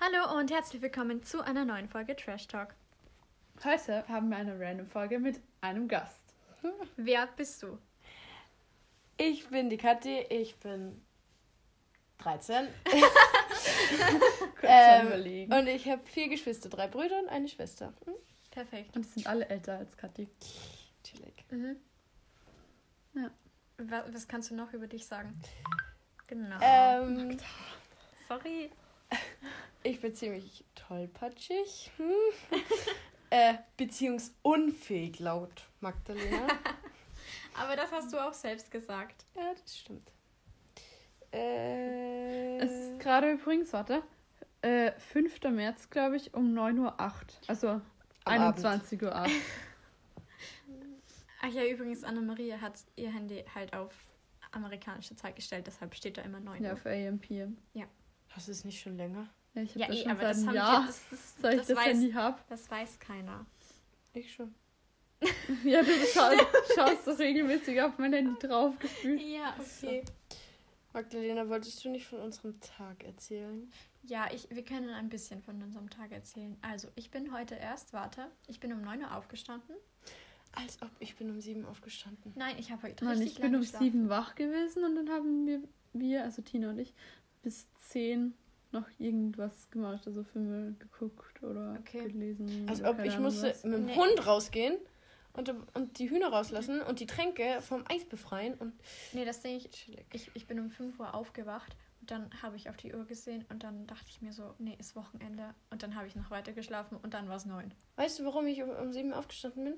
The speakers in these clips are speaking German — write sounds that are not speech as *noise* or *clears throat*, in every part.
Hallo und herzlich willkommen zu einer neuen Folge Trash Talk. Heute haben wir eine random Folge mit einem Gast. *laughs* Wer bist du? Ich bin die Kathi, ich bin 13. *laughs* *laughs* Kurz Ähm, überlegen. Und ich habe vier Geschwister, drei Brüder und eine Schwester. Hm? Perfekt. Und die sind alle älter als Kathi. Chillig. Mhm. Ja. Wa- Was kannst du noch über dich sagen? Genau. Ähm, Sorry. *laughs* ich bin ziemlich tollpatschig. Hm? äh, beziehungsunfähig laut Magdalena. *laughs* Aber das hast du auch selbst gesagt. ja, das stimmt. Äh, Es ist gerade übrigens, warte, äh, 5. März, glaube ich, um 9.08 Uhr. Also Am 21.08 Uhr. *laughs* Ach ja, übrigens, Anna-Maria hat ihr Handy halt auf amerikanische Zeit gestellt, deshalb steht da immer 9 Ja, Uhr. für AM/PM. Hast du es nicht schon länger? Ja, ich habe Ja, das eh, schon aber seit das einem haben Jahr, wir, das, das, seit ich das, das weiß, Handy habe. das weiß keiner. Ich schon. *laughs* Ja, du *laughs* schaust, schaust doch regelmäßig auf mein Handy drauf gefühlt. Ja, okay. Magdalena, wolltest du nicht von unserem Tag erzählen? Ja, ich, wir können ein bisschen von unserem Tag erzählen. Also, ich bin heute erst, warte, ich bin um 9 Uhr aufgestanden. Als ob ich bin um sieben aufgestanden. Nein, ich habe heute Nein, richtig ich bin um geschlafen. sieben wach gewesen und dann haben wir, wir, also Tina und ich, bis zehn noch irgendwas gemacht, also Filme geguckt oder Okay. gelesen. Als ob ich musste was. mit dem Nee. Hund rausgehen und, und die Hühner rauslassen und die Tränke vom Eis befreien und Nee, das Ding, ich, ich, ich bin um 5 Uhr aufgewacht und dann habe ich auf die Uhr gesehen und dann dachte ich mir so, nee, ist Wochenende. Und dann habe ich noch weiter geschlafen und dann war es 9. Weißt du, warum ich um, um sieben aufgestanden bin?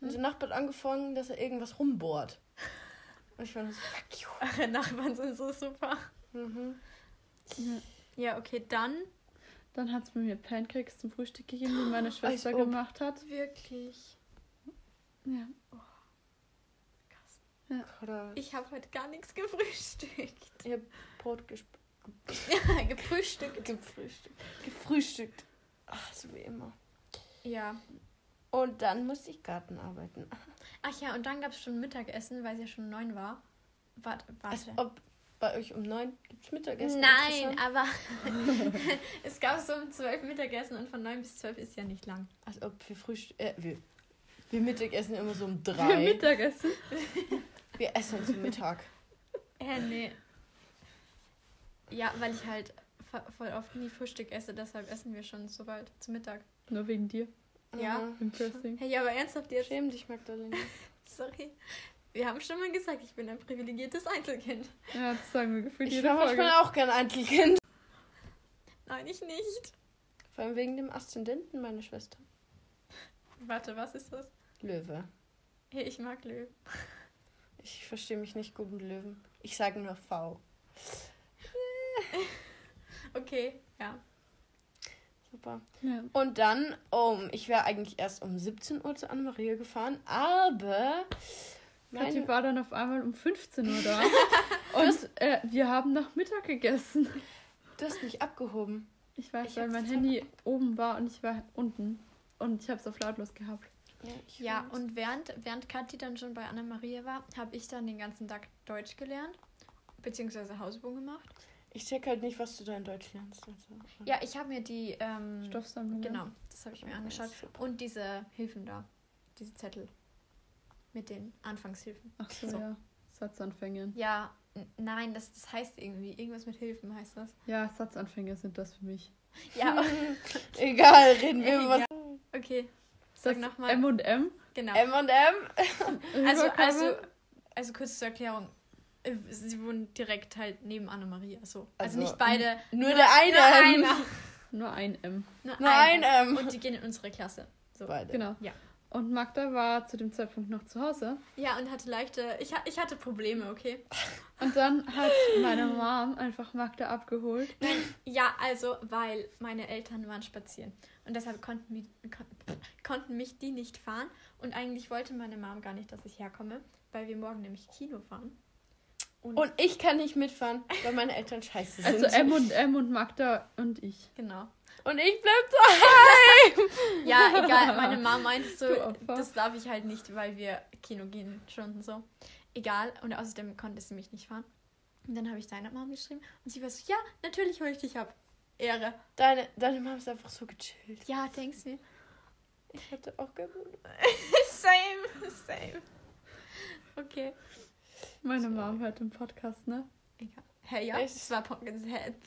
Und Hm? der Nachbar hat angefangen, dass er irgendwas rumbohrt. *laughs* Und ich war so, fuck you. Eure Nachbarn sind so super. Mhm. Ja. Ja, okay, dann. Dann hat es mir Pancakes zum Frühstück gegeben, die meine Schwester ob. gemacht hat. Wirklich. Ja. Krass. Oder Ich habe heute gar nichts gefrühstückt. ich hab Brot gesp Ja, *laughs* gefrühstückt. gefrühstückt. Gefrühstückt. Ach, so wie immer. Ja. Und dann musste ich Garten arbeiten. Ach ja, und dann gab es schon Mittagessen, weil es ja schon 9 war. Warte, Als warte. ob bei euch um neun gibt's Mittagessen. Nein, aber *laughs* *laughs* es gab so um 12 Mittagessen und von 9 bis 12 ist ja nicht lang. Als ob wir Frühstück. Äh, wir, wir Mittagessen immer so um drei. Mittagessen. *laughs* wir essen zum Mittag. Hä, nee. Ja, weil ich halt vo- voll oft nie Frühstück esse, deshalb essen wir schon so bald zu Mittag. Nur wegen dir. Ja. Impressing. Hey, aber ernsthaft jetzt? Schäm dich, Magdalena. Sorry. Wir haben schon mal gesagt, ich bin ein privilegiertes Einzelkind. Ja, das sagen wir gefühlt Ich jede war Folge. manchmal auch kein Einzelkind. Nein, ich nicht. Vor allem wegen dem Aszendenten meiner Schwester. Warte, was ist das? Löwe. Hey, ich mag Löwen. Ich verstehe mich nicht gut mit Löwen. Ich sage nur V. *laughs* Okay, ja. Super. Ja. Und dann, um, ich wäre eigentlich erst um 17 Uhr zu Anne-Maria gefahren, aber Kathi war dann auf einmal um 15 Uhr da. *laughs* und äh, wir haben nach Mittag gegessen. du hast mich abgehoben. Ich weiß, Ich weil mein Handy oben war und ich war unten. Und ich habe es auf lautlos gehabt. Ja, Ja, und während, während Kathi dann schon bei Anna-Maria war, habe ich dann den ganzen Tag Deutsch gelernt. Beziehungsweise Hausübung gemacht. Ich check halt nicht, was du da in Deutsch lernst. Also. Ja, ich habe mir die. Ähm, Stoffsammlung. Genau, das habe ich mir angeschaut. Und diese Hilfen da. Diese Zettel. Mit den Anfangshilfen. Ach so, So. ja. Satzanfänge. Ja, n- nein, das, das heißt irgendwie. Irgendwas mit Hilfen heißt das. Ja, Satzanfänge sind das für mich. Ja, *laughs* Egal, reden wir über was. Okay. Sag nochmal. M und M. Genau. M&M. *laughs* Also, Rüberkommen. also, also kurz zur Erklärung. Äh, Sie wohnen direkt halt neben Anna-Maria. So. Also, Also, nicht beide. Nur der eine. Nur einer. *laughs* Nur ein M. Nur, Nur ein einer. M. Und die gehen in unsere Klasse. So. Beide. Genau. Ja. Und Magda war zu dem Zeitpunkt noch zu Hause. Ja, und hatte leichte. Ich, ich hatte Probleme, okay? Und dann hat meine Mom einfach Magda abgeholt. Ja, also, weil meine Eltern waren spazieren. Und deshalb konnten, kon konnten mich die nicht fahren. Und eigentlich wollte meine Mom gar nicht, dass ich herkomme, weil wir morgen nämlich Kino fahren. Und, Und ich kann nicht mitfahren, weil meine Eltern scheiße sind. Also M und M und Magda und ich. genau. Und ich bleib daheim. *laughs* Ja, egal. Meine Mom *laughs* meinte so, das darf ich halt nicht, weil wir Kino gehen schon und so. Egal. Und außerdem konnte sie mich nicht fahren. Und dann habe ich deiner Mom geschrieben und sie war so, ja, natürlich hole ich dich ab. Ehre. Deine, deine Mama ist einfach so gechillt. Ja, denkst du? Ich hätte auch gerne. *laughs* Same, same. Okay. Meine Mom hört den Podcast, ne? Egal. Hä, ja? Es war,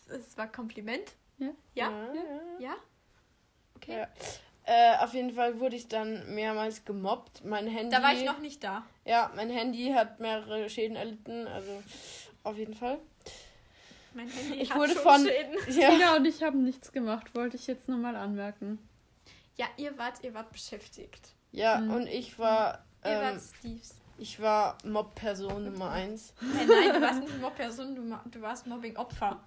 es war Kompliment. Ja. Ja? ja. Ja? Okay. Ja. Äh, auf jeden Fall wurde ich dann mehrmals gemobbt. Mein Handy. Da war ich noch nicht da. Ja, mein Handy hat mehrere Schäden erlitten. Also auf jeden Fall. Mein Handy Ich hat wurde schon von- Schäden. *laughs* Ja. Tina und ich haben nichts gemacht, wollte ich jetzt nochmal anmerken. Ja, ihr wart, ihr wart beschäftigt. Ja, Mhm. und ich war. Ihr Ähm, wart Steves. ich war Mob-Person Nummer eins. Hey, nein, du warst nicht Mob-Person, du, du warst Mobbing-Opfer.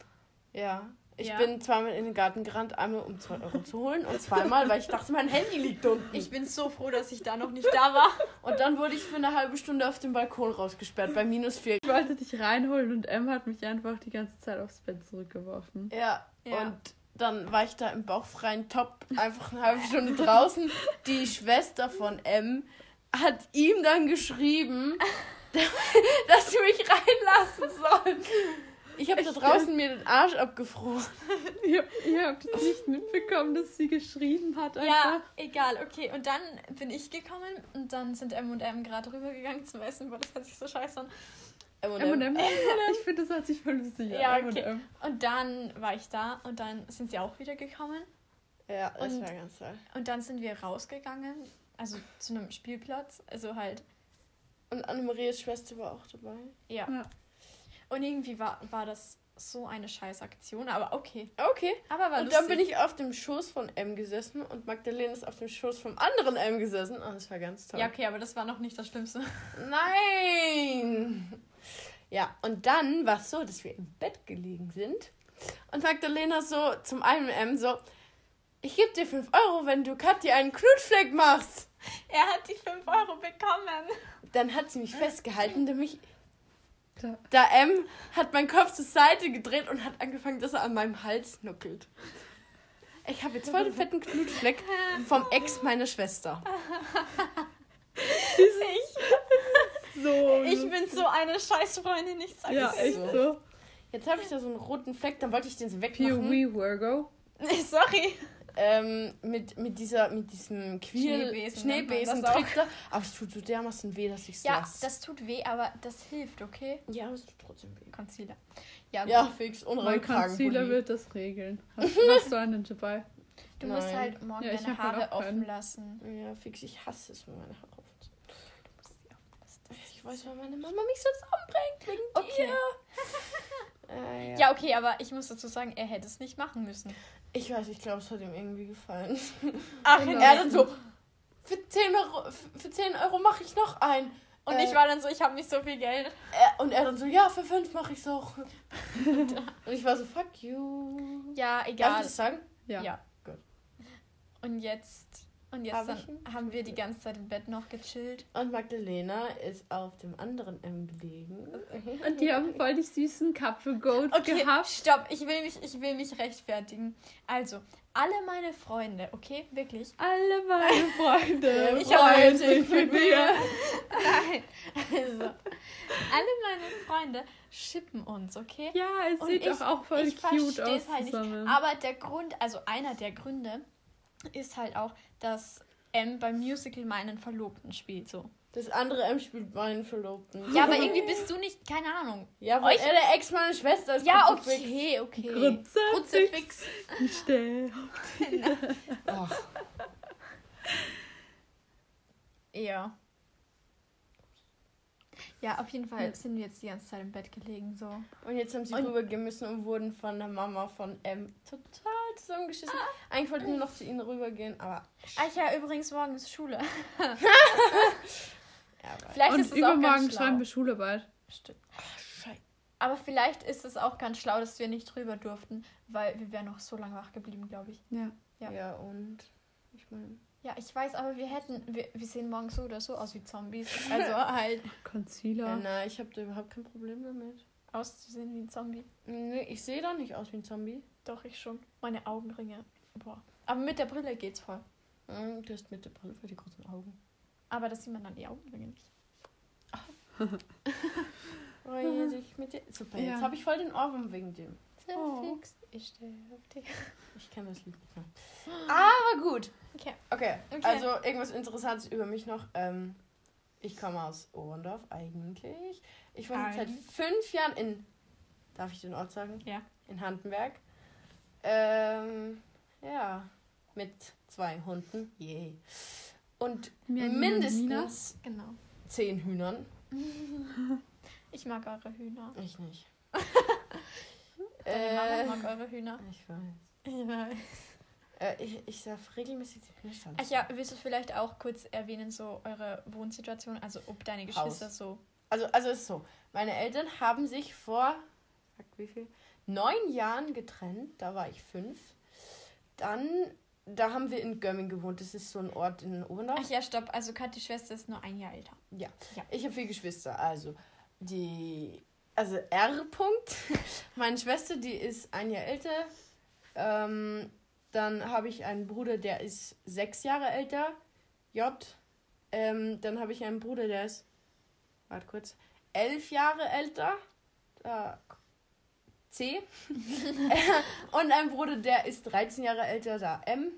Ja. Ich Ja. bin zweimal in den Garten gerannt, einmal um 2 Euro zu holen und zweimal, weil ich dachte, mein Handy liegt unten. Ich bin so froh, dass ich da noch nicht da war. und dann wurde ich für eine halbe Stunde auf dem Balkon rausgesperrt, bei minus 4. Ich wollte dich reinholen und Em hat mich einfach die ganze Zeit aufs Bett zurückgeworfen. Ja, Ja. und dann war ich da im bauchfreien Top, einfach eine halbe Stunde draußen. Die Schwester von M hat ihm dann geschrieben, *laughs* dass sie mich reinlassen soll. Ich habe da draußen mir den Arsch abgefroren. *laughs* Ihr, ihr habt es nicht mitbekommen, dass sie geschrieben hat Ja, einfach. egal, okay. Und dann bin ich gekommen und dann sind M und M gerade rübergegangen zum Essen, weil das hat sich so scheiße an. M&M. *laughs* Ich finde, das hat sich voll lustig an. Ja, okay. M&M. Und dann war ich da und dann sind sie auch wieder gekommen. Ja, das Und- war ganz toll. Und dann sind wir rausgegangen, also zu einem Spielplatz. Also halt, Und Annemarias Schwester war auch dabei. ja. Ja. Und irgendwie war, war das so eine scheiß Aktion, aber okay. Okay. Aber war Und lustig. dann bin ich auf dem Schoß von M gesessen und Magdalene ist auf dem Schoß vom anderen M gesessen. Oh, das war ganz toll. Ja, okay, aber das war noch nicht das Schlimmste. *laughs* Nein! Ja, und dann war es so, dass wir im Bett gelegen sind. Und Magdalena so zum einen M so, ich gebe dir 5 Euro, wenn du Katja einen Knutschfleck machst. Er hat die 5 Euro bekommen. Dann hat sie mich festgehalten, und mich, Da, da M hat meinen Kopf zur Seite gedreht und hat angefangen, dass er an meinem Hals nuckelt. Ich habe jetzt voll den fetten Knutschfleck vom Ex meiner Schwester. so. Ich bin so eine Scheißfreundin, ich sag's Ja, echt so. Jetzt habe ich da so einen roten Fleck, dann wollte ich den so wegmachen. POV Virgo. *laughs* Sorry. Ähm, mit, mit, dieser, mit diesem Quiel Schneebesen Schneebesen nennt man das Trick da. Aber es tut so dermaßen weh, dass ich es Ja, lasse. das tut weh, aber das hilft, okay? Ja, aber es tut trotzdem weh. Concealer. Ja, Ja, fix. Mein Unrollkragen. Concealer wird das regeln. Hast, hast du einen dabei? Du musst Nein. halt morgen Ja, deine halt Haare auch offen lassen. Ja, fix. Ich hasse es, wenn meine Haare offen sind. Du musst sie offen lassen. Ich weiß, weil meine Mama mich sonst umbringt wegen Okay. dir. Äh, *laughs* ja. Ja, okay, aber ich muss dazu sagen, er hätte es nicht machen müssen. Ich weiß, ich glaube, es hat ihm irgendwie gefallen. *laughs* Ach, Genau. Er dann so, für 10 Euro, für 10 Euro mache ich noch ein. Und Äh, ich war dann so, ich habe nicht so viel Geld. Er, und er dann so, ja, für 5 mache ich es auch. *laughs* und ich war so, fuck you. Ja, Darf ich egal. das sagen? Ja. Ja. Gut. Und jetzt, und jetzt Hab haben wir die ganze Zeit im Bett noch gechillt. Und Magdalena ist auf dem anderen M gelegen. Und die haben voll die süßen Couple Goats Okay, gehabt. stopp, ich will, mich, ich will mich rechtfertigen. Also, alle meine Freunde, okay, wirklich. Alle meine Freunde *laughs* Ich freuen sich mit mir. Nein, also, alle meine Freunde schippen uns, okay? Ja, es Und sieht ich- doch auch voll ich cute aus halt nicht. zusammen. Aber der Grund, also einer der Gründe, ist halt auch, dass M beim Musical meinen Verlobten spielt, so. Das andere M spielt meinen Verlobten. Ja, aber *laughs* irgendwie bist du nicht, keine Ahnung. Ja, weil Euch- er der Ex meiner Schwester ist. Ja, Kruzifix. okay, okay. Kruzifix. Kruzifix. Stell. Ach, *laughs* Ja. Ja, auf jeden Fall sind wir jetzt die ganze Zeit im Bett gelegen, so. Und jetzt haben sie Und- rübergehen müssen und wurden von der Mama von M total zusammengeschissen. Eigentlich wollten wir noch zu ihnen rübergehen, aber. Ah, ja, übrigens, morgen ist Schule. *laughs* Ja, *laughs* Vielleicht Und ist es auch übermorgen ganz schlau. schreiben wir Schularbeit. Stimmt. Ach, Scheiße. Aber vielleicht ist es auch ganz schlau, dass wir nicht drüber durften, weil wir wären noch so lange wach geblieben, glaube ich. Ja. Ja. Ja. und. Ich meine. Ja, ich weiß, aber wir hätten, wir, wir sehen morgen so oder so aus wie Zombies. Also *laughs* halt Concealer. Ja, na, ich habe da überhaupt kein Problem damit. auszusehen wie ein Zombie. Nee, ich sehe doch nicht aus wie ein Zombie. Doch, ich schon. Meine Augenringe. Boah. Aber mit der Brille geht's voll. Hm, Du hast mit der Brille für die großen Augen. Aber das sieht man dann die Augenringe nicht. *laughs* Oh, jetzt ich mit dir. Super, Ja. jetzt habe ich voll den Ohrwurm wegen dem. Oh. fix, ich stehe auf dich. Ich kenne das Lied nicht mehr. Aber gut. Okay. Okay, Okay. also irgendwas Interessantes über mich noch. Ähm, ich komme aus Ohrendorf eigentlich. Ich wohne seit fünf Jahren in. Darf ich den Ort sagen? Ja. In Handenberg. Ähm, ja, mit zwei Hunden. Yay. Und Mir mindestens Genau. zehn Hühnern. *laughs* Ich mag eure Hühner. Ich nicht. *laughs* Deine Äh, Mama mag eure Hühner. ich weiß. Ich weiß. Äh, ich, ich darf regelmäßig den Hühnerstand. Ach ja, willst du vielleicht auch kurz erwähnen, so eure Wohnsituation? Also, ob deine Geschwister Haus. so. Also, also ist so. Meine Eltern haben sich vor wie viel? neun Jahren getrennt. Da war ich fünf. Dann, da haben wir in Gömming gewohnt. Das ist so ein Ort in Oberndorf. Ach ja, stopp. Also, Katis Schwester ist nur ein Jahr älter. Ja. Ja. Ich habe vier Geschwister. Also, die. Also, R. -Punkt. Meine Schwester, die ist ein Jahr älter. Ähm, dann habe ich einen Bruder, der ist sechs Jahre älter. J. Ähm, dann habe ich einen Bruder, der ist. Warte kurz. Elf Jahre älter. Äh, C. *laughs* und ein Bruder, der ist 13 Jahre älter, da M.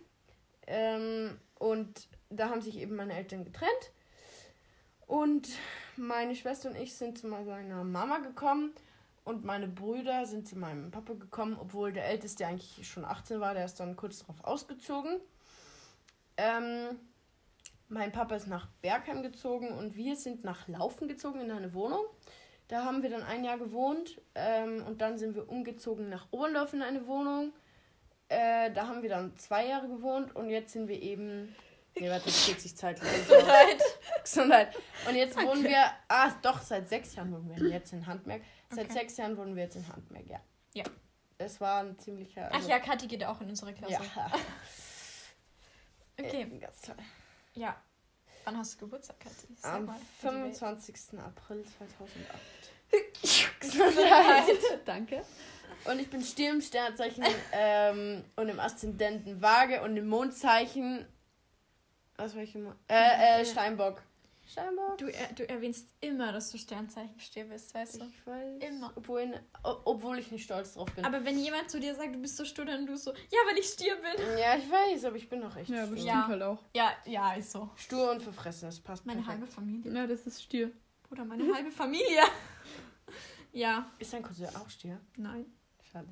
Ähm, und da haben sich eben meine Eltern getrennt. Und meine Schwester und ich sind zu meiner Mama gekommen und meine Brüder sind zu meinem Papa gekommen, obwohl der Älteste eigentlich schon 18 war, der ist dann kurz darauf ausgezogen. Ähm, mein Papa ist nach Bergheim gezogen und wir sind nach Laufen gezogen in eine Wohnung. Da haben wir dann ein Jahr gewohnt ähm, und dann sind wir umgezogen nach Oberndorf in eine Wohnung. Äh, da haben wir dann zwei Jahre gewohnt und jetzt sind wir eben. Nee, warte, das geht sich zeitlich. *laughs* Gesundheit. Gesundheit. Und jetzt wohnen wir. Ah, doch, seit sechs Jahren wohnen wir *clears throat* jetzt in Handmerk. Seit Okay. sechs Jahren wohnen wir jetzt in Handmerk, ja. Ja. Das war ein ziemlicher. Ach ja, Kathi geht auch in unsere Klasse. Ja. *laughs* Okay. Äh, ganz toll. Ja. Wann hast du Geburtstag, Kathi? Sag Am mal, für die Welt. 25. April 2008. Gesundheit. *laughs* Danke. Und ich bin Stier im Sternzeichen ähm, und im Aszendenten Waage und im Mondzeichen. Was war ich immer? Äh, äh, Steinbock. Steinbock? Du, er, du erwähnst immer, dass du Sternzeichen Stier bist, weißt du? Ich weiß. Immer. Obwohl, o- obwohl ich nicht stolz drauf bin. Aber wenn jemand zu dir sagt, du bist so Stier, dann du so, ja, weil ich Stier bin. ja, ich weiß, aber ich bin doch echt Ja, stur. Ja. halt auch. Ja, ja, ist so. Stur und verfressen, das passt Meine perfekt. halbe Familie. Ja, das ist Stier. Oder meine halbe Familie. *laughs* ja, Ist dein Cousin auch Stier? nein. Schade.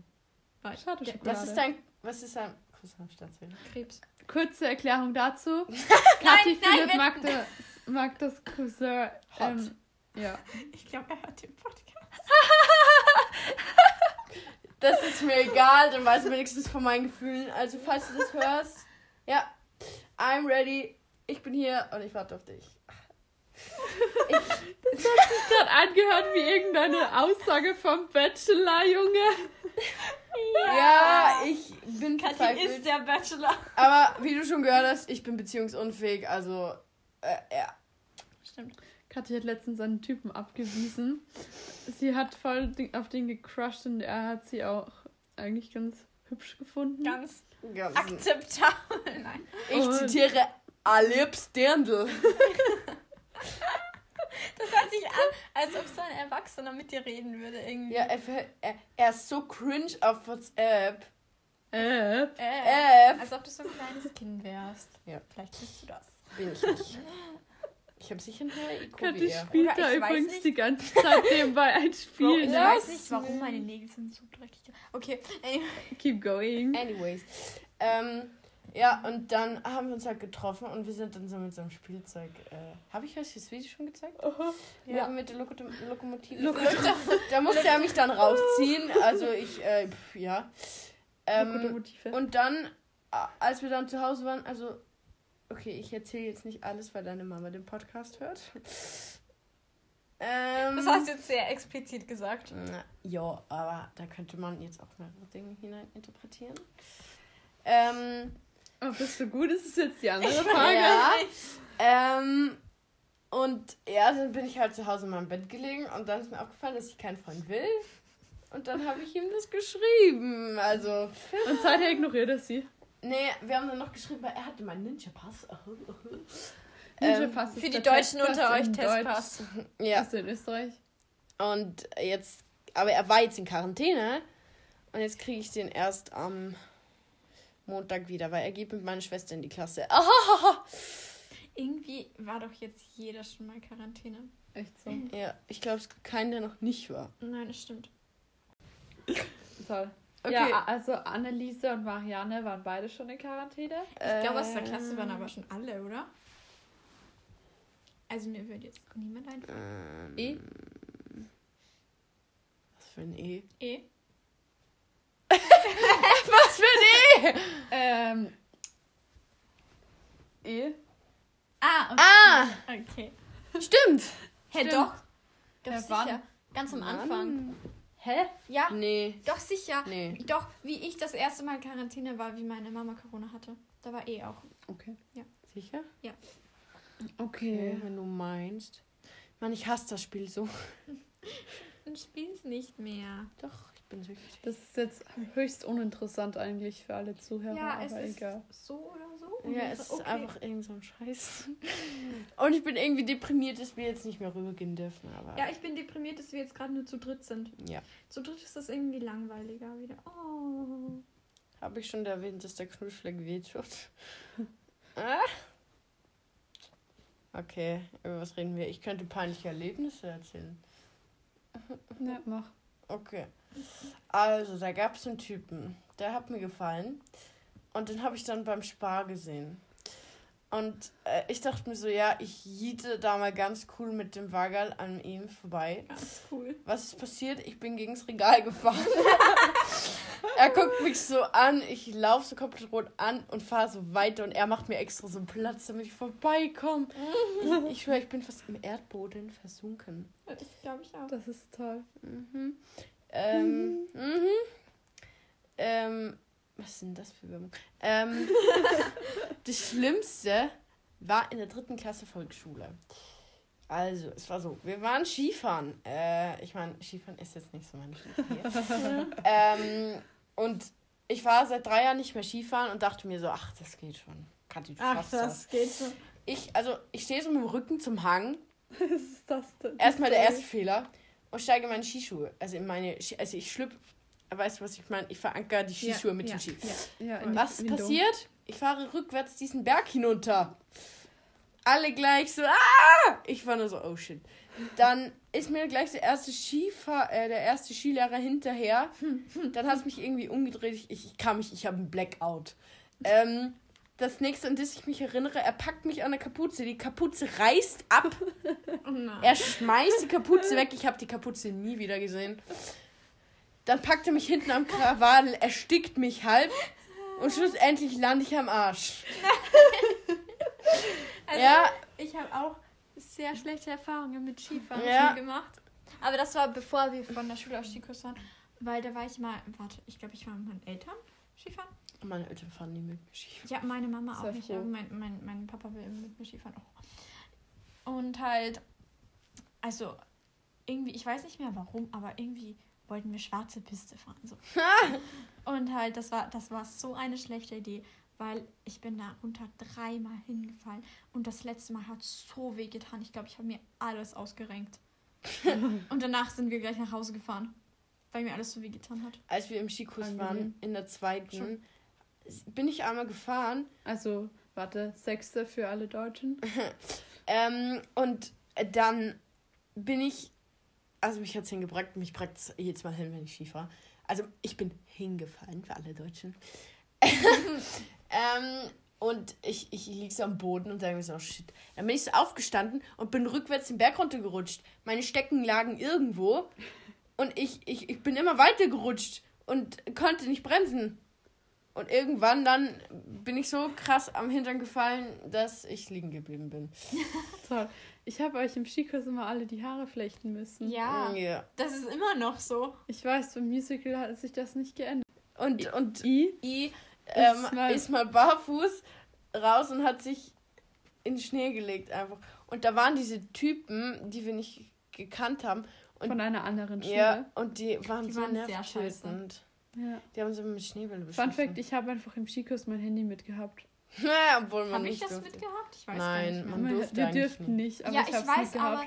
Schade, Schokolade. Was ist dein, was ist dein Cousin Sternzeichen? Krebs. Kurze Erklärung dazu. *laughs* Nein, Kathi nein, Philipp mag, das, mag das Cousin. Hot. Ähm, ja. Ich glaube, er hört den Podcast. Das ist mir egal, dann weißt du wenigstens von meinen Gefühlen. Also, falls du das hörst, ja, I'm ready. Ich bin hier und ich warte auf dich. Gerade angehört wie irgendeine Aussage vom Bachelor, Junge. *laughs* Ja, ich bin verzweifelt. ist der Bachelor. Aber wie du schon gehört hast, ich bin beziehungsunfähig. Also, äh, ja. Stimmt. Kathi hat letztens einen Typen abgewiesen. Sie hat voll auf den gecrushed und er hat sie auch eigentlich ganz hübsch gefunden. Ganz Ganz akzeptabel. Nein. ich Und- zitiere Alip Dirndl. *laughs* Das hört sich an, als ob so ein Erwachsener mit dir reden würde irgendwie. Ja, er, er, er ist so cringe auf WhatsApp. Äh, Äh, F. als ob du so ein kleines Kind wärst. Ja. Vielleicht bist du das. Bin ich nicht. Ich habe sicher eine IQ wie Kathi er. spielt da übrigens nicht. die ganze Zeit nebenbei ein Spiel. ich? Ja. weiß nicht, warum meine Nägel sind so dreckig. Okay. Keep going. Anyways. Ähm, ja, und dann haben wir uns halt getroffen und wir sind dann so mit so einem Spielzeug. Äh, habe ich euch das Video schon gezeigt? Ja, mit der Loko Lokomotive. Lokomotive. *laughs* da musste er mich dann rausziehen. Also ich, äh, pf, ja. Ähm, Lokomotive. und dann, als wir dann zu Hause waren, also, okay, ich erzähle jetzt nicht alles, weil deine Mama den Podcast hört. Ähm, Das hast du jetzt sehr explizit gesagt. na, Ja, aber da könnte man jetzt auch mehrere Dinge hinein interpretieren. Ähm, Ob das so gut ist, ist jetzt die andere *laughs* Frage. ja. Ähm, und ja, dann bin ich halt zu Hause in meinem Bett gelegen und dann ist mir aufgefallen, dass ich keinen Freund will. Und dann habe ich ihm das geschrieben. Also, Und seither ignoriert er sie. nee, wir haben dann noch geschrieben, weil er hatte meinen Ninja-Pass. *laughs* Ninja Ähm, Pass ist Für die Deutschen Testpass unter euch, in Testpass. Ja, Bist du in Österreich? und jetzt, aber er war jetzt in Quarantäne Und jetzt kriege ich den erst am Montag wieder, weil er geht mit meiner Schwester in die Klasse. Ahahaha. *laughs* Irgendwie war doch jetzt jeder schon mal Quarantäne. Echt so. Ja, ich glaube, es gibt keinen, der noch nicht war. Nein, das stimmt. Toll. Okay. Ja, also Anneliese und Marianne waren beide schon in Quarantäne. Ich glaube, aus der Klasse Ähm. waren aber schon alle, oder? Also mir würde jetzt niemand einfallen. Ähm, E? Was für ein E? Eh? *laughs* *laughs* Was für ein E? Ähm. E? Ah, okay. Ah, Okay. stimmt. Hä, Stimmt. doch. Doch, Ja, sicher. wann? Ganz am. Anfang. Hä? Ja, Nee, doch sicher. nee. Doch, wie ich das erste Mal in Quarantäne war, wie meine Mama Corona hatte. Da war eh auch. Okay. Sicher? Okay. wenn du meinst. Mann, ich hasse das Spiel so. *laughs* Dann spiel's nicht mehr. Doch, bin süchtig. Das ist jetzt höchst uninteressant eigentlich für alle Zuhörer, ja, es aber ist egal. so oder so. Ja, es ist okay. einfach irgend so ein Scheiß. Und ich bin irgendwie deprimiert, dass wir jetzt nicht mehr rübergehen dürfen. Aber Ja, ich bin deprimiert, dass wir jetzt gerade nur zu dritt sind. ja. Zu dritt ist das irgendwie langweiliger wieder. Oh. Habe ich schon erwähnt, dass der Knutschfleck wehtut? *laughs* ah? Okay, über was reden wir? Ich könnte peinliche Erlebnisse erzählen. Ja, mach. Okay. Also, da gab es einen Typen, der hat mir gefallen. Und den habe ich dann beim Spar gesehen. Und äh, ich dachte mir so, ja, ich jiete da mal ganz cool mit dem Wagal an ihm vorbei. Ganz cool. Was ist passiert? Ich bin gegen das Regal gefahren. *laughs* er guckt mich so an, ich laufe so komplett rot an und fahre so weiter und er macht mir extra so einen Platz, damit ich vorbeikomme. ich ich schwöre, ich bin fast im Erdboden versunken. Ich glaube ich auch. Das ist toll. Mhm. Ähm, mhm. Ähm, was sind das für Werbung? Ähm, *laughs* das Schlimmste war in der dritten Klasse Volksschule. Also, es war so, wir waren Skifahren. Äh, ich meine, Skifahren ist jetzt nicht so meine Stärke. *laughs* ähm, und ich war seit drei Jahren nicht mehr Skifahren und dachte mir so, ach, das geht schon. Kathi, du Ach, schaffst das. das geht schon. Ich, also, ich stehe so mit dem Rücken zum Hang *laughs* Was ist das denn? Erstmal der erste Fehler. Und steige in meine Skischuhe. Also in meine. Ski also ich schlüpf. Weißt du, was ich meine? Ich verankere die Skischuhe Ja, mit ja, den Ski. ja. Was passiert? Ich fahre rückwärts diesen Berg hinunter. Alle gleich so, ah! Ich war nur so, oh shit. Dann ist mir gleich der erste Skifahr äh, der erste Skilehrer hinterher. *laughs* Dann hat es mich irgendwie umgedreht. Ich, ich, ich kann mich, ich habe einen Blackout. Ähm, das nächste, an das ich mich erinnere, er packt mich an der Kapuze. Die Kapuze reißt ab. Oh. Er schmeißt die Kapuze weg. Ich habe die Kapuze nie wieder gesehen. Dann packt er mich hinten am Krawadel, erstickt mich halb und schlussendlich lande ich am Arsch. Also, Ja. Ich habe auch sehr schlechte Erfahrungen mit Skifahren Ja. gemacht. Aber das war bevor wir von der Schule aus Skikurs waren. Weil da war ich mal, warte, ich glaube, ich war mit meinen Eltern Skifahren. Meine Eltern fahren nie mit mir Ski. Ja, meine Mama Sehr auch nicht, aber mein, mein, mein Papa will mit mir Skifahren auch. Und halt, also irgendwie, ich weiß nicht mehr warum, aber irgendwie wollten wir schwarze Piste fahren. So. *laughs* Und halt, das war, das war so eine schlechte Idee, weil ich bin da runter dreimal hingefallen und das letzte Mal hat so weh getan. Ich glaube, ich habe mir alles ausgerenkt. *laughs* und danach sind wir gleich nach Hause gefahren, weil mir alles so weh getan hat. Als wir im Skikurs waren, in der zweiten, Schon. Bin ich einmal gefahren. Also, warte, Sechste für alle Deutschen. *laughs* Ähm, und dann bin ich, also mich hat es hingebracht, mich bringt es jedes Mal hin, wenn ich Ski fahre. Also ich bin hingefallen für alle Deutschen. *laughs* ähm, und ich, ich lieg so am Boden und denke mir so, oh shit. Dann bin ich so aufgestanden und bin rückwärts den Berg runtergerutscht. Meine Stecken lagen irgendwo und ich, ich, ich bin immer weiter gerutscht und konnte nicht bremsen. Und irgendwann dann bin ich so krass am Hintern gefallen, dass ich liegen geblieben bin. *laughs* Toll. Ich habe euch im Skikurs immer alle die Haare flechten müssen. Ja, Ja. das ist immer noch so. Ich weiß, beim Musical hat sich das nicht geändert. Und, und I? I ähm, Ist mal- ist mal barfuß raus und hat sich in den Schnee gelegt einfach. Und da waren diese Typen, die wir nicht gekannt haben. Und, Von einer anderen Schule. ja, und die waren Die so waren sehr nervtötend. Ja. Die haben so mit Schneebälle Fun beschossen. Fact, ich habe einfach im Skikurs mein Handy mitgehabt. *laughs* Naja, obwohl man Habe ich nicht das durfte. mitgehabt? Ich weiß Nein, gar nicht mehr. Man Wir- durfte Wir dürften nicht, aber ja, ich, ich, weiß, aber.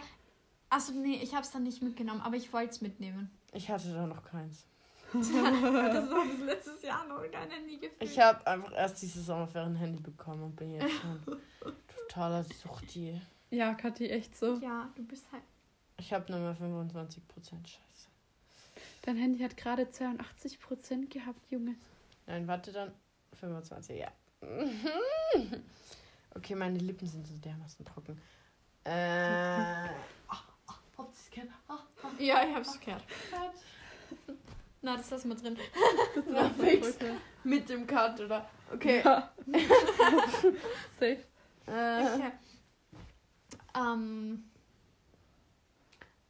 Achso, nee, ich habe es dann nicht mitgenommen, aber ich wollte es mitnehmen. Ich hatte da noch keins. das haben wir letztes Jahr noch kein Handy gefilmt. Ich habe einfach erst diese Sommerferien ein Handy bekommen und bin jetzt schon totaler Suchti. Ja, Kathi, echt so. Ja, du bist halt. Ich habe nur mehr 25% Scheiße. Dein Handy hat gerade 82% gehabt, Junge. Nein, warte dann. 25, ja. *laughs* Okay, meine Lippen sind so dermaßen trocken. Äh. Ah, ah, habt ihr's gehört? Ah, ah, Ja, ich hab's gehört. *laughs* Na, das lassen wir drin. *laughs* Na, fix. Mit dem Cut, oder? Okay. Ja. Safe. Äh, Okay. Ähm,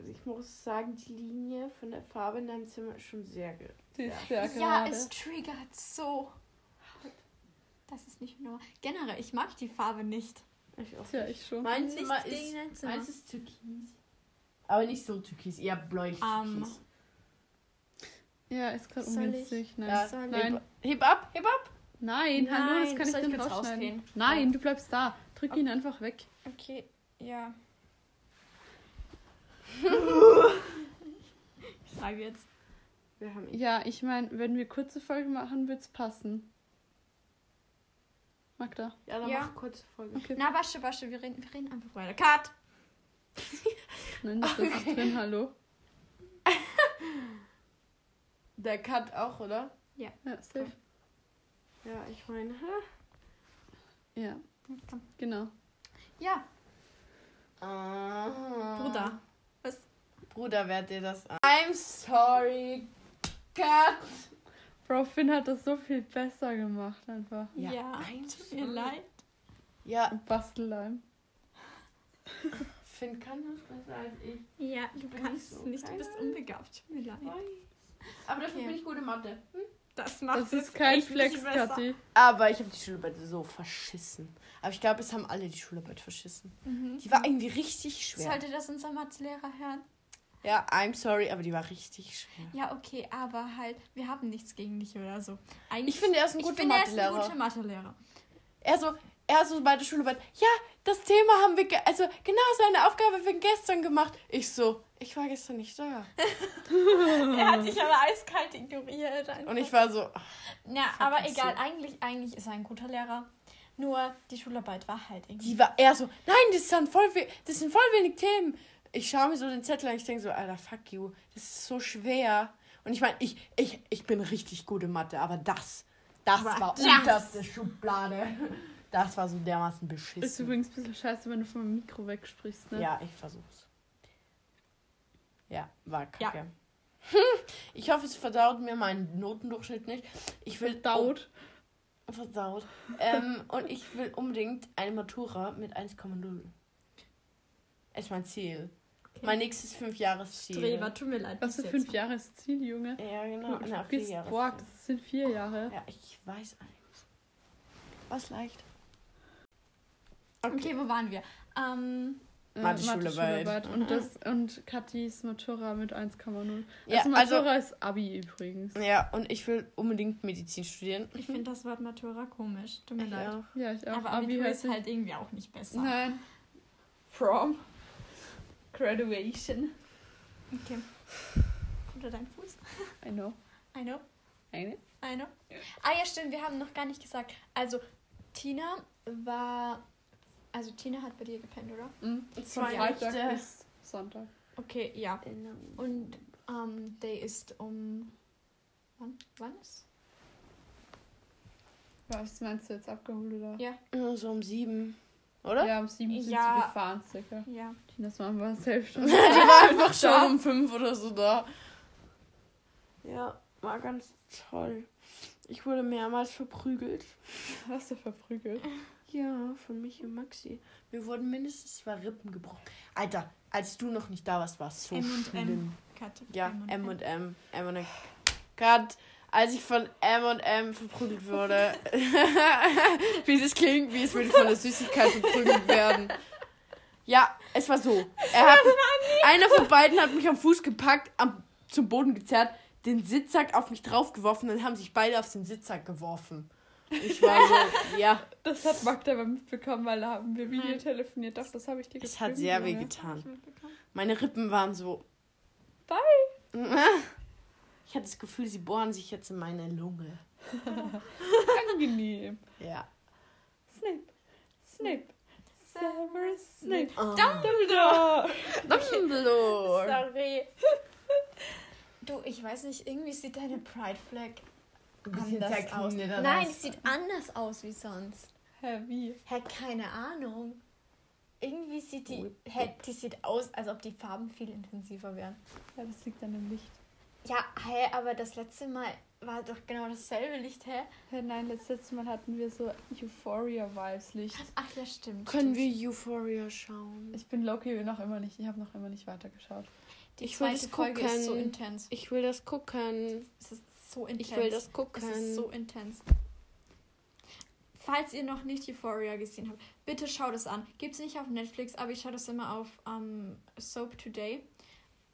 also ich muss sagen, die Linie von der Farbe in deinem Zimmer ist schon sehr gut. Ja, es triggert so. Das ist nicht normal. Generell, ich mag die Farbe nicht. Ich auch. Tja, ich schon. Mein Zimmer ist, Zimmer. meins ist türkis. Aber nicht so türkis, eher bläulich Ähm, türkis. Ja, ist gerade ungünstig. Nein. Ja, Nein. Heb, ab, heb ab. Nein, hallo, das kann ich nicht kurz rausschneiden. rausgehen? Nein, du bleibst da. Drück ihn einfach weg. Okay, ja. Ich sage jetzt. Wir haben Ja, ich meine, wenn wir kurze Folge machen, wird's passen. Magda. Ja, dann Ja. mach kurze Folge. Okay. Na, Basche, Basche, wir reden, wir reden einfach weiter. Cut! *laughs* Nein, das ist drin, hallo. *laughs* Der Cut auch, oder? Ja, safe. Ja, ich meine, hä? Ja, Komm. genau. Ja, Ah. Bruder. Bruder, wer hat dir das an? I'm sorry. Cut. Bro, Finn hat das so viel besser gemacht einfach. Ja, Ja, I'm tut mir leid. Ja, Bastelleim. Finn kann das besser als ich. Ja, du bin kannst nicht so es nicht, du bist unbegabt. Tut mir leid. Aber dafür Okay. bin ich gute Mathe. Hm? Das macht Das es ist kein Flex. Kathi. Aber ich habe die Schularbeit so verschissen. Aber ich glaube, es haben alle die Schularbeit verschissen. Mhm. Die war irgendwie richtig schwer. Sollte das unser Mathelehrer hören? Ja, I'm sorry, aber die war richtig schwer. Ja, okay, aber halt, wir haben nichts gegen dich oder so. Eigentlich, Ich finde, er ist ein ich guter finde, er ist ein Mathelehrer. guter Mathelehrer. Er so, er so bei der Schularbeit, ja, das Thema haben wir, also genau seine Aufgabe haben wir gestern gemacht. Ich so, ich war gestern nicht da. *laughs* er hat dich aber eiskalt ignoriert. einfach. Und ich war so, ach, Ja, aber egal, so. eigentlich, eigentlich ist er ein guter Lehrer. Nur die Schularbeit war halt irgendwie. die war eher so, nein, das sind voll, das sind voll wenig Themen. Ich schaue mir so den Zettel an, ich denke so, Alter, fuck you, das ist so schwer. Und ich meine, ich, ich, ich bin richtig gut in Mathe, aber das, das Aber war das- unterste Schublade. Das war so dermaßen Ist beschissen. übrigens ein bisschen scheiße, wenn du vom Mikro wegsprichst, ne? Ja, ich versuch's. Ja, war Ja. kacke. *laughs* Ich hoffe, es verdaut mir meinen Notendurchschnitt nicht. Ich will Daut. Oh, verdaut. ähm, und ich will unbedingt eine Matura mit 1,0. Ist mein Ziel. Okay. Mein nächstes Fünfjahresziel. Streber, tut mir leid. Was für bis fünf jetzt. Jahre ist Ziel, Junge? Ja, genau. Du Na, vier bist Jahre. boah, das sind vier Jahre. Ja, ich weiß eins. Was leicht. Okay, wo waren wir? Ähm, Äh, Mathe-Schularbeit. Mathe-Schularbeit. Und, das, und Kathis Matura mit 1,0. Ja, also Matura also- ist Abi übrigens. Ja, und ich will unbedingt Medizin studieren. ich finde das Wort Matura komisch. Tut mir Ich leid. auch. Ja, ich auch. Aber Abi Abitur ist halt irgendwie auch nicht besser. Nein. From. Graduation. Okay. Oder dein Fuß? I know. I know. Eine? I know. Ah ja, stimmt, wir haben noch gar nicht gesagt. Also, Tina war. Also, Tina hat bei dir gepennt, oder? Mhm. Freitag Freitag bis- bis Sonntag. Okay, ja. Und ähm, der ist um. Wann? Wann ist? Was meinst du jetzt abgeholt oder? Ja. Ja, So um sieben. Oder? Ja, um sieben sind Ja. sie gefahren circa. Ja. Tinas Mama war selbst schon. *laughs* Die war einfach schon um fünf oder so da. Ja, war ganz toll. Ich wurde mehrmals verprügelt. *laughs* Hast du verprügelt? Ja, von mich und Maxi. Mir wurden mindestens zwei Rippen gebrochen. Alter, als du noch nicht da warst, war es so M und schlimm. M. Kat. Ja, M und M. M und M. Gott, als ich von M und M verprügelt wurde. *laughs* wie das klingt, wie es würde von der Süßigkeit verprügelt werden. Ja, es war so. Er hat, einer von beiden hat mich am Fuß gepackt, am, zum Boden gezerrt, den Sitzsack auf mich draufgeworfen, dann haben sich beide auf den Sitzsack geworfen. Ich war so, ja, Das hat Magda aber mitbekommen, weil da haben wir Video telefoniert. Doch, das habe ich dir es hat sehr weh getan. Meine Rippen waren so. Bye. *laughs* Ich hatte das Gefühl, sie bohren sich jetzt in meine Lunge. *laughs* Angenehm. Ja. Snape. Snape. Severus Snape. Oh. Dumbledore. *laughs* Dumbledore. Sorry. *laughs* Du, ich weiß nicht, irgendwie sieht deine Pride Flag anders aus. Nein, es sieht anders aus wie sonst. Hä, wie? Hä, keine Ahnung. Irgendwie sieht die, hä, die sieht aus, als ob die Farben viel intensiver wären. Ja, das liegt an dem Licht. Ja, hä, aber das letzte Mal war doch genau dasselbe Licht, hä? Hä, nein, das letzte Mal hatten wir so Euphoria-Vibes Licht. Ach ja, stimmt. Können stimmt. wir Euphoria schauen? Ich bin Loki noch immer nicht, ich habe noch immer nicht weitergeschaut. Die Ich will das Folge ist so gucken. intens. Ich will das gucken. Es ist so intens. Ich will das gucken. Es ist so intens. Falls ihr noch nicht Euphoria gesehen habt, bitte schaut es an. Gibt es nicht auf Netflix, aber ich schaue das immer auf ähm, Soap Today.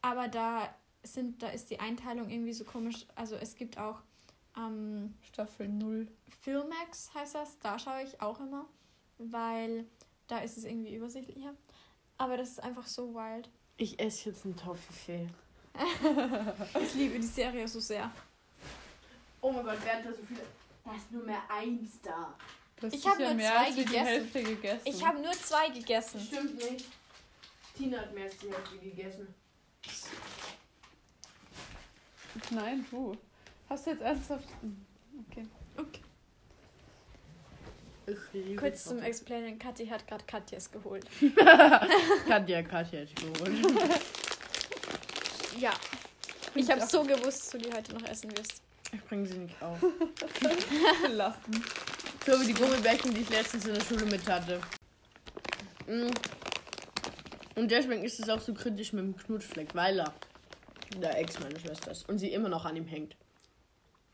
Aber da sind, da ist die Einteilung irgendwie so komisch. Also es gibt auch ähm, Staffel 0. Filmax heißt das, da schaue ich auch immer, weil da ist es irgendwie übersichtlicher. Aber das ist einfach so wild. Ich esse jetzt einen Toffifee. *laughs* Ich liebe die Serie so sehr. Oh mein Gott, wer hat da so viele? Da ist nur mehr eins da. Du hast Ich hab sicher nur mehr zwei als wir die gegessen. Hälfte gegessen. Ich habe nur zwei gegessen. Stimmt nicht. Tina hat mehr als die Hälfte gegessen. Nein, du. Hast du jetzt ernsthaft. Hm, Okay. Okay. Ich liebe Kurz zum. Explainen, Kathi hat gerade Katjas geholt. Katja, *laughs* Katja hat geholt. Ja. Ich habe so gewusst, dass du die heute noch essen wirst. Ich bringe sie nicht auf. *laughs* Lassen. So wie die Gummibärchen, die ich letztens in der Schule mit hatte. Mm. Und deswegen ist es auch so kritisch mit dem Knutschfleck, weil er der Ex meiner Schwester ist und sie immer noch an ihm hängt.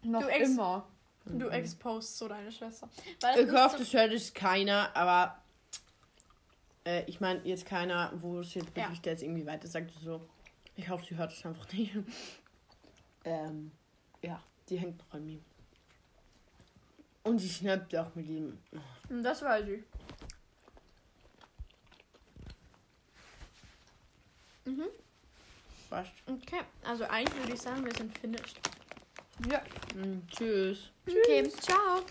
Noch Du ex- immer. Du exposed so deine Schwester. Weil Ich das hoffe, das hört es keiner, aber äh, ich meine jetzt keiner, wo es jetzt Ja. wirklich der jetzt irgendwie weiter sagt. So. Ich hoffe, sie hört es einfach nicht. *laughs* ähm, ja, die hängt noch an mir. Und sie schnappt auch mit ihm. das weiß ich. Mhm. Fast. Okay, also eigentlich würde ich sagen, wir sind finished. Ja. Mm, tschüss. Okay, ciao.